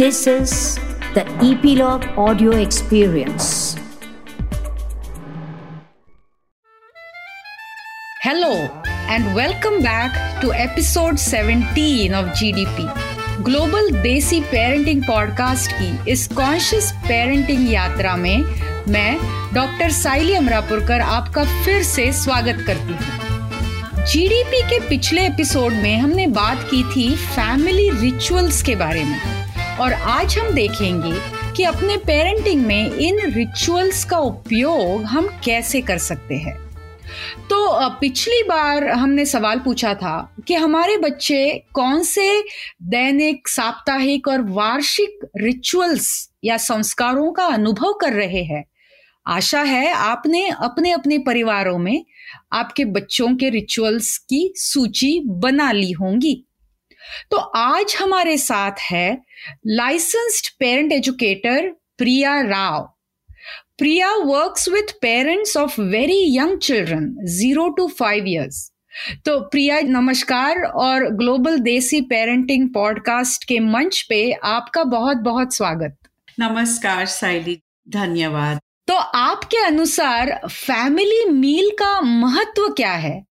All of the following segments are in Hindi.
This is the Epilogue Audio Experience. Hello, and welcome back to episode 17 of GDP. Global desi parenting podcast की इस कॉन्शियस पेरेंटिंग यात्रा में मैं डॉक्टर साइली अमरापुरकर आपका फिर से स्वागत करती हूँ जीडीपी के पिछले एपिसोड में हमने बात की थी फैमिली रिचुअल्स के बारे में और आज हम देखेंगे कि अपने पेरेंटिंग में इन रिचुअल्स का उपयोग हम कैसे कर सकते हैं। तो पिछली बार हमने सवाल पूछा था कि हमारे बच्चे कौन से दैनिक, साप्ताहिक और वार्षिक रिचुअल्स या संस्कारों का अनुभव कर रहे हैं। आशा है आपने अपने अपने परिवारों में आपके बच्चों के रिचुअल्स की सूची बना ली होंगी। तो आज हमारे साथ है licensed parent educator Priya Rao. Priya works with parents of very young children zero to five years तो प्रिया नमस्कार और ग्लोबल देसी पेरेंटिंग पॉडकास्ट के मंच पे आपका बहुत बहुत स्वागत। नमस्कार साइली धन्यवाद। तो आपके अनुसार फैमिली मील का महत्व क्या है?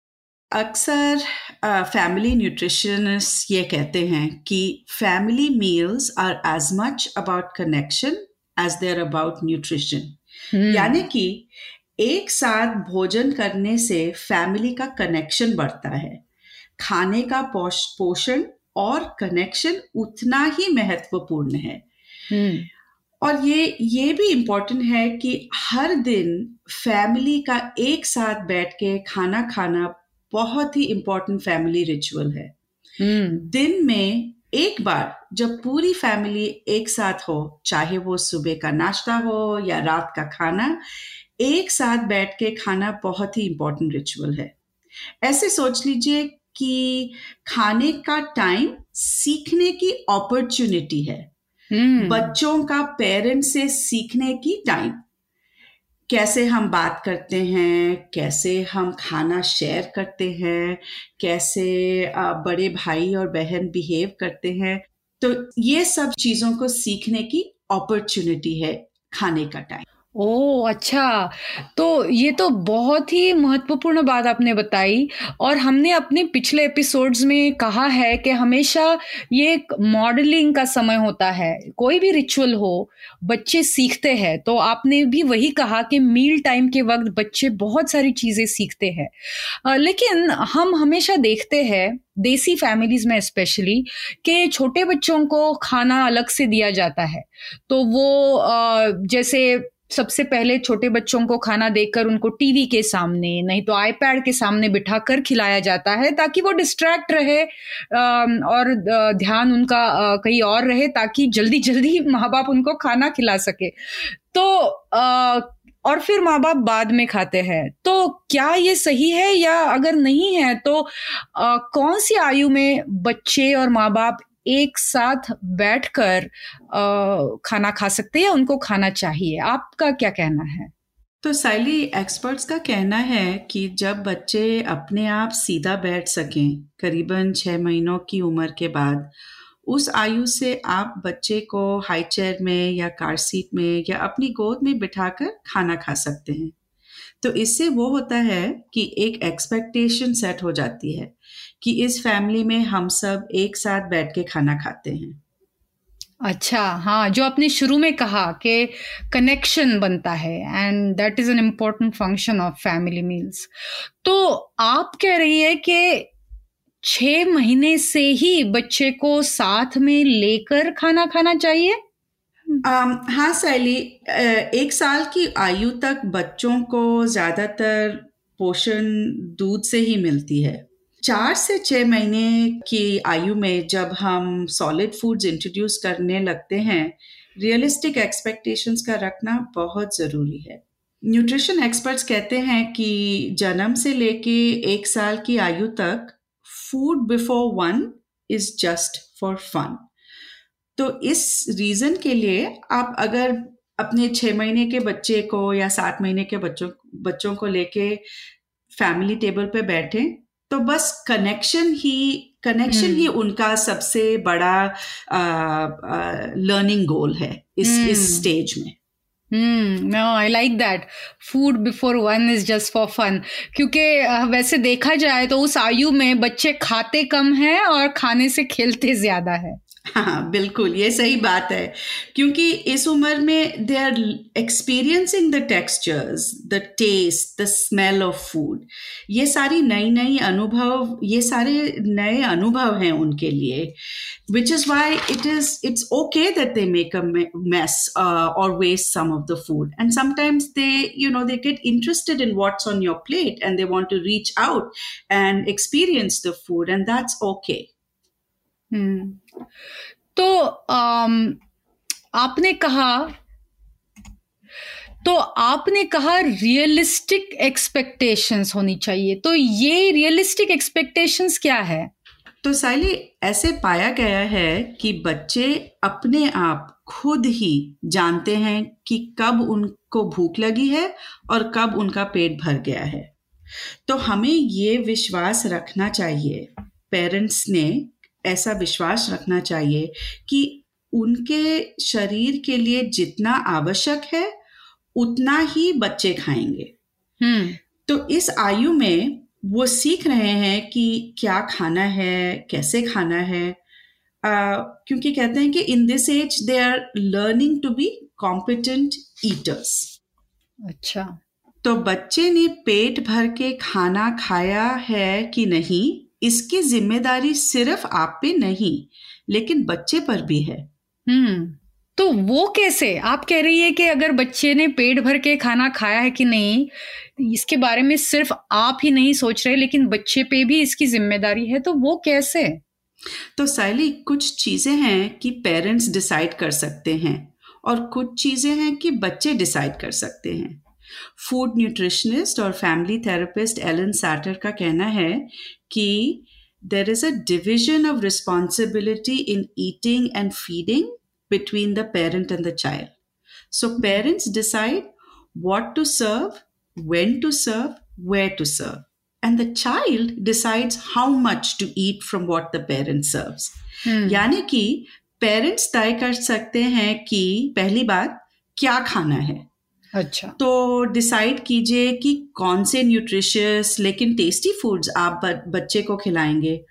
अक्सर फैमिली न्यूट्रिशनिस्ट ये कहते हैं कि family meals are as much about connection as they're about nutrition यानी कि एक साथ भोजन करने से फैमिली का कनेक्शन बढ़ता है। खाने का पोषण और कनेक्शन उतना ही महत्वपूर्ण है। Hmm. और ये ये भी इम्पोर्टेंट है कि हर दिन फैमिली का एक साथ बैठ के खाना खाना बहुत ही इंपॉर्टेंट फैमिली रिचुअल है hmm. दिन में एक बार जब पूरी फैमिली एक साथ हो चाहे वो सुबह का नाश्ता हो या रात का खाना एक साथ बैठ के खाना बहुत ही इंपॉर्टेंट रिचुअल है ऐसे सोच लीजिए कि खाने का टाइम सीखने की अपॉर्चुनिटी है hmm. बच्चों का पेरेंट्स से सीखने की टाइम कैसे हम बात करते हैं, कैसे हम खाना शेयर करते हैं, कैसे बड़े भाई और बहन बिहेव करते हैं। तो ये सब चीज़ों को सीखने की अपॉर्चुनिटी है खाने का टाइम ओ अच्छा। तो ये तो बहुत ही महत्वपूर्ण बात आपने बताई और हमने अपने पिछले एपिसोड्स में कहा है कि हमेशा ये एक मॉडलिंग का समय होता है। कोई भी रिचुअल हो, बच्चे सीखते हैं। तो आपने भी वही कहा कि मील टाइम के वक्त बच्चे बहुत सारी चीज़ें सीखते हैं। लेकिन हम हमेशा देखते हैं, देसी फैमिलीज़ में स्पेशली कि छोटे बच्चों को खाना अलग से दिया जाता है। तो वो जैसे सबसे पहले छोटे बच्चों को खाना देकर उनको टीवी के सामने, नहीं तो आईपैड के सामने बिठाकर खिलाया जाता है ताकि वो डिस्ट्रैक्ट रहे और ध्यान उनका कहीं और रहे ताकि जल्दी जल्दी माँ बाप उनको खाना खिला सके। तो और फिर माँ बाप बाद में खाते हैं। तो क्या ये सही है या अगर नहीं है तो कौन सी आयु में बच्चे और माँ बाप एक साथ बैठकर खाना खा सकते हैं उनको खाना चाहिए? आपका क्या कहना है? तो साइली एक्सपर्ट्स का कहना है कि जब बच्चे अपने आप सीधा बैठ सकें, करीबन छः महीनों की उम्र के बाद, उस आयु से आप बच्चे को हाई चेयर में या कार सीट में या अपनी गोद में बिठाकर खाना खा सकते हैं। तो इससे वो होता है कि एक एक्सपेक्टेशन सेट हो जाती है कि इस फैमिली में हम सब एक साथ बैठ के खाना खाते हैं। अच्छा हाँ जो आपने शुरू में कहा कि कनेक्शन बनता है and that is an important function of family meals तो आप कह रही है कि छ महीने से ही बच्चे को साथ में लेकर खाना खाना चाहिए? हाँ सैली एक साल की आयु तक बच्चों को ज़्यादातर पोषण दूध से ही मिलती है। चार से छः महीने की आयु में जब हम सॉलिड फूड्स इंट्रोड्यूस करने लगते हैं रियलिस्टिक एक्सपेक्टेशंस का रखना बहुत ज़रूरी है। न्यूट्रिशन एक्सपर्ट्स कहते हैं कि जन्म से लेके एक साल की आयु तक food before one is just for fun तो इस रीज़न के लिए आप अगर अपने छः महीने के बच्चे को या सात महीने के बच्चों बच्चों को लेके फैमिली टेबल पे बैठे तो बस कनेक्शन ही कनेक्शन ही उनका सबसे बड़ा लर्निंग गोल है इस इस स्टेज में। No I like that food before one is just for fun क्योंकि वैसे देखा जाए तो उस आयु में बच्चे खाते कम हैं और खाने से खेलते ज़्यादा है। हाँ बिल्कुल, ये सही बात है। क्योंकि इस उम्र में they are experiencing the textures the taste the smell of food ये सारी नई नई अनुभव, ये सारे नए अनुभव हैं उनके लिए which is why it is it's okay that they make a mess और waste some of the food and sometimes they you know they get interested in what's on your plate and they want to reach out and experience the food and that's okay तो आम, आपने कहा तो आपने कहा रियलिस्टिक एक्सपेक्टेशंस होनी चाहिए। तो ये रियलिस्टिक एक्सपेक्टेशंस क्या है? तो साइली ऐसे पाया गया है कि बच्चे अपने आप खुद ही जानते हैं कि कब उनको भूख लगी है और कब उनका पेट भर गया है। तो हमें ये विश्वास रखना चाहिए। पेरेंट्स ने ऐसा विश्वास रखना चाहिए कि उनके शरीर के लिए जितना आवश्यक है उतना ही बच्चे खाएँगे। हम्म। तो इस आयु में वो सीख रहे हैं कि क्या खाना है कैसे खाना है। uh, क्योंकि कहते हैं कि in this age they are learning to be competent eaters अच्छा। तो बच्चे ने पेट भर के खाना खाया है कि नहीं? इसकी ज़िम्मेदारी सिर्फ़ आप पे नहीं लेकिन बच्चे पर भी है। हम्म तो वो कैसे? आप कह रही है कि अगर बच्चे ने पेट भर के खाना खाया है कि नहीं इसके बारे में सिर्फ़ आप ही नहीं सोच रहे लेकिन बच्चे पे भी इसकी ज़िम्मेदारी है तो वो कैसे? तो साइली कुछ चीज़ें हैं कि पेरेंट्स डिसाइड कर सकते हैं और कुछ चीज़ें हैं कि बच्चे डिसाइड कर सकते हैं। फ़ूड न्यूट्रिशनिस्ट और फैमिली थेरेपिस्ट एलन सैटर का कहना है कि there is a division of responsibility in eating and feeding between the parent and the child so parents decide what to serve when to serve where to serve and the child decides how much to eat from what the parent serve यानी कि पेरेंट्स तय कर सकते हैं कि पहली बात क्या खाना है। अच्छा। तो डिसाइड कीजिए कि कौन से न्यूट्रिशियस लेकिन टेस्टी फूड्स आप बच्चे को खिलाएँगे।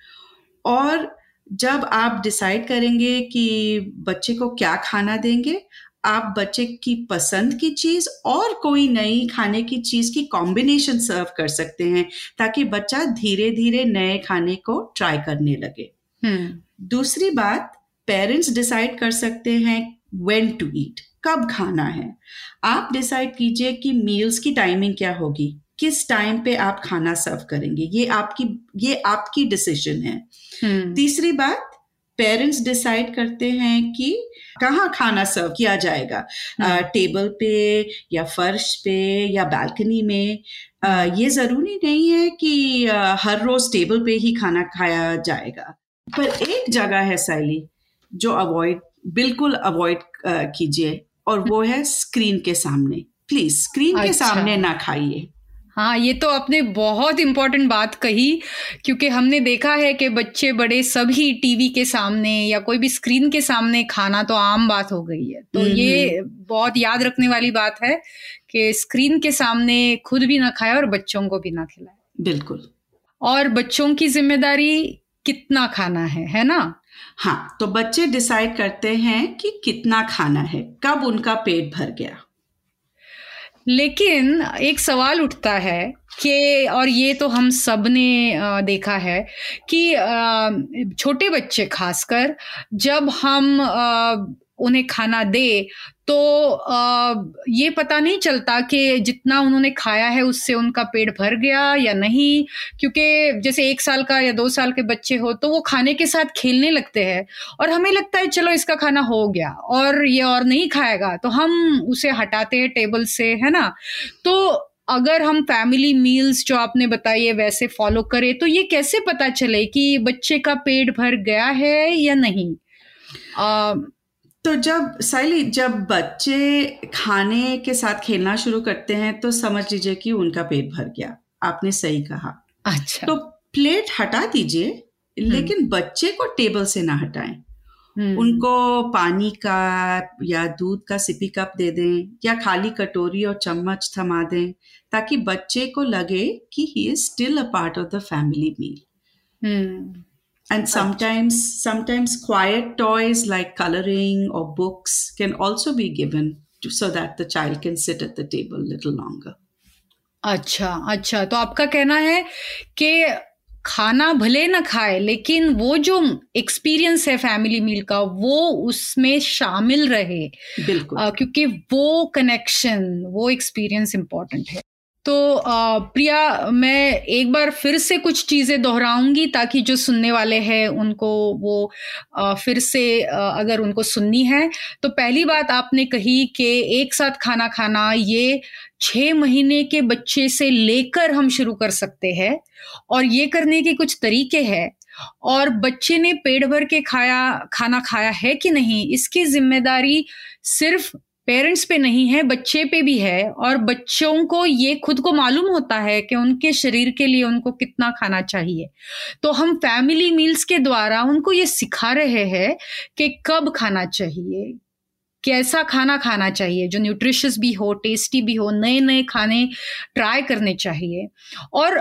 और जब आप डिसाइड करेंगे कि बच्चे को क्या खाना देंगे आप बच्चे की पसंद की चीज़ और कोई नई खाने की चीज़ की कॉम्बिनेशन सर्व कर सकते हैं ताकि बच्चा धीरे धीरे नए खाने को ट्राई करने लगे। हम्म। दूसरी बात पेरेंट्स डिसाइड कर सकते हैं वेन टू ईट कब खाना है। आप डिसाइड कीजिए कि मील्स की टाइमिंग क्या होगी किस टाइम पे आप खाना सर्व करेंगे। ये आपकी ये आपकी डिसीज़न है। hmm. तीसरी बात पेरेंट्स डिसाइड करते हैं कि कहाँ खाना सर्व किया जाएगा। hmm. टेबल पे या फर्श पे या बालकनी में। आ, ये ज़रूरी नहीं है कि आ, हर रोज टेबल पे ही खाना खाया जाएगा। पर एक जगह है सैली जो अवॉइड बिल्कुल अवॉइड कीजिए। और वो है स्क्रीन के सामने। प्लीज़ स्क्रीन अच्छा। के सामने ना खाइए। हाँ ये तो आपने बहुत इम्पोर्टेंट बात कही क्योंकि हमने देखा है कि बच्चे बड़े सभी टीवी के सामने या कोई भी स्क्रीन के सामने खाना तो आम बात हो गई है। तो ये हम्म। बहुत याद रखने वाली बात है कि स्क्रीन के सामने खुद भी ना खाए और बच्चों को भी ना खिलाए। बिल्कुल। और बच्चों की ज़िम्मेदारी कितना खाना है है ना? हाँ तो बच्चे डिसाइड करते हैं कि कितना खाना है, कब उनका पेट भर गया। लेकिन एक सवाल उठता है कि, और ये तो हम सबने देखा है कि छोटे बच्चे खासकर, जब हम उन्हें खाना दे। तो आ, ये पता नहीं चलता कि जितना उन्होंने खाया है उससे उनका पेट भर गया या नहीं क्योंकि जैसे एक साल का या दो साल के बच्चे हो तो वो खाने के साथ खेलने लगते हैं और हमें लगता है चलो इसका खाना हो गया और ये और नहीं खाएगा तो हम उसे हटाते हैं टेबल से है ना? तो अगर हम फैमिली मील्स जो आपने बताई है वैसे फॉलो करें तो ये कैसे पता चले कि बच्चे का पेट भर गया है या नहीं? आ, तो जब साइली जब बच्चे खाने के साथ खेलना शुरू करते हैं तो समझ लीजिए कि उनका पेट भर गया। आपने सही कहा। अच्छा। तो प्लेट हटा दीजिए लेकिन बच्चे को टेबल से ना हटाएँ। हम्म, उनको पानी का या दूध का सिपी कप दे दें या खाली कटोरी और चम्मच थमा दें ताकि बच्चे को लगे कि he is still a part of the family meal hmm, And sometimes, sometimes quiet toys like coloring or books can also be given to, so that the child can sit at the table a little longer. अच्छा अच्छा तो आपका कहना है कि खाना भले ना खाए लेकिन वो जो एक्सपीरियंस है फैमिली मील का वो उसमें शामिल रहे बिल्कुल अ, क्योंकि वो कनेक्शन वो एक्सपीरियंस इम्पोर्टेंट है तो प्रिया, मैं एक बार फिर से कुछ चीज़ें दोहराऊँगी ताकि जो सुनने वाले हैं उनको वो फिर से अगर उनको सुननी है। तो पहली बात आपने कही कि एक साथ खाना खाना ये छः महीने के बच्चे से लेकर हम शुरू कर सकते हैं और ये करने के कुछ तरीके हैं। और बच्चे ने पेट भर के खाया, खाना खाया है कि नहीं, इसकी ज़िम्मेदारी सिर्फ़ पेरेंट्स पे नहीं है, बच्चे पे भी है और बच्चों को ये खुद को मालूम होता है कि उनके शरीर के लिए उनको कितना खाना चाहिए। तो हम फैमिली मील्स के द्वारा उनको ये सिखा रहे हैं कि कब खाना चाहिए, कैसा खाना खाना चाहिए, जो न्यूट्रिशियस भी हो टेस्टी भी हो नए नए खाने ट्राई करने चाहिए। और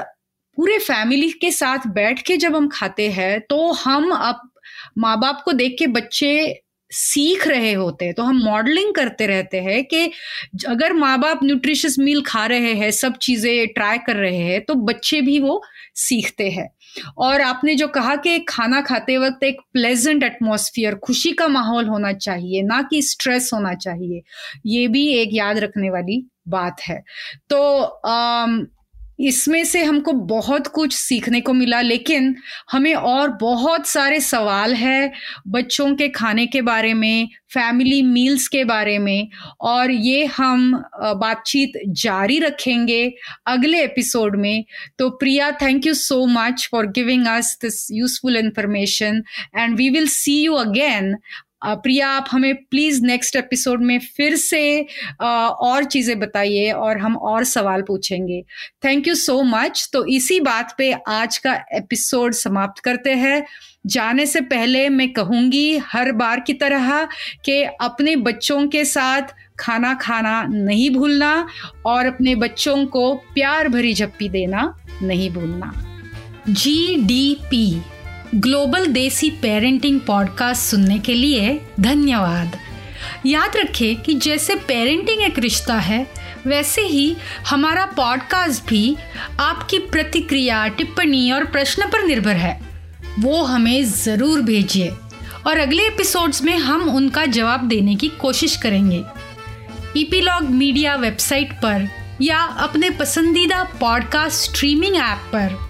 पूरे फैमिली के साथ बैठ के जब हम खाते हैं तो हम अब माँ बाप को देख के बच्चे सीख रहे होते हैं तो हम मॉडलिंग करते रहते हैं कि अगर माँ बाप न्यूट्रिशियस मील खा रहे हैं, सब चीज़ें ट्राई कर रहे हैं तो बच्चे भी वो सीखते हैं। और आपने जो कहा कि खाना खाते वक्त एक प्लेजेंट एटमॉस्फियर खुशी का माहौल होना चाहिए, ना कि स्ट्रेस होना चाहिए, ये भी एक याद रखने वाली बात है। तो इसमें से हमको बहुत कुछ सीखने को मिला, लेकिन हमें और बहुत सारे सवाल है बच्चों के खाने के बारे में फैमिली मील्स के बारे में, और ये हम बातचीत जारी रखेंगे अगले एपिसोड में। तो Priya thank you so much for giving us this useful information and we will see you again Priya, आप हमें प्लीज़ नेक्स्ट एपिसोड में फिर से और चीज़ें बताइए और हम और सवाल पूछेंगे। थैंक यू सो मच तो इसी बात पे आज का एपिसोड समाप्त करते हैं। जाने से पहले मैं कहूँगी हर बार की तरह कि अपने बच्चों के साथ खाना खाना नहीं भूलना और अपने बच्चों को प्यार भरी झप्पी देना नहीं भूलना। G D P global desi parenting podcast सुनने के लिए धन्यवाद। याद रखें कि जैसे पेरेंटिंग एक रिश्ता है, वैसे ही हमारा पॉडकास्ट भी आपकी प्रतिक्रिया, टिप्पणी और प्रश्न पर निर्भर है। वो हमें ज़रूर भेजिए और अगले एपिसोड्स में हम उनका जवाब देने की कोशिश करेंगे। ईपीलॉग मीडिया वेबसाइट पर या अपने पसंदीदा पॉडकास्ट स्ट्रीमिंग ऐप पर।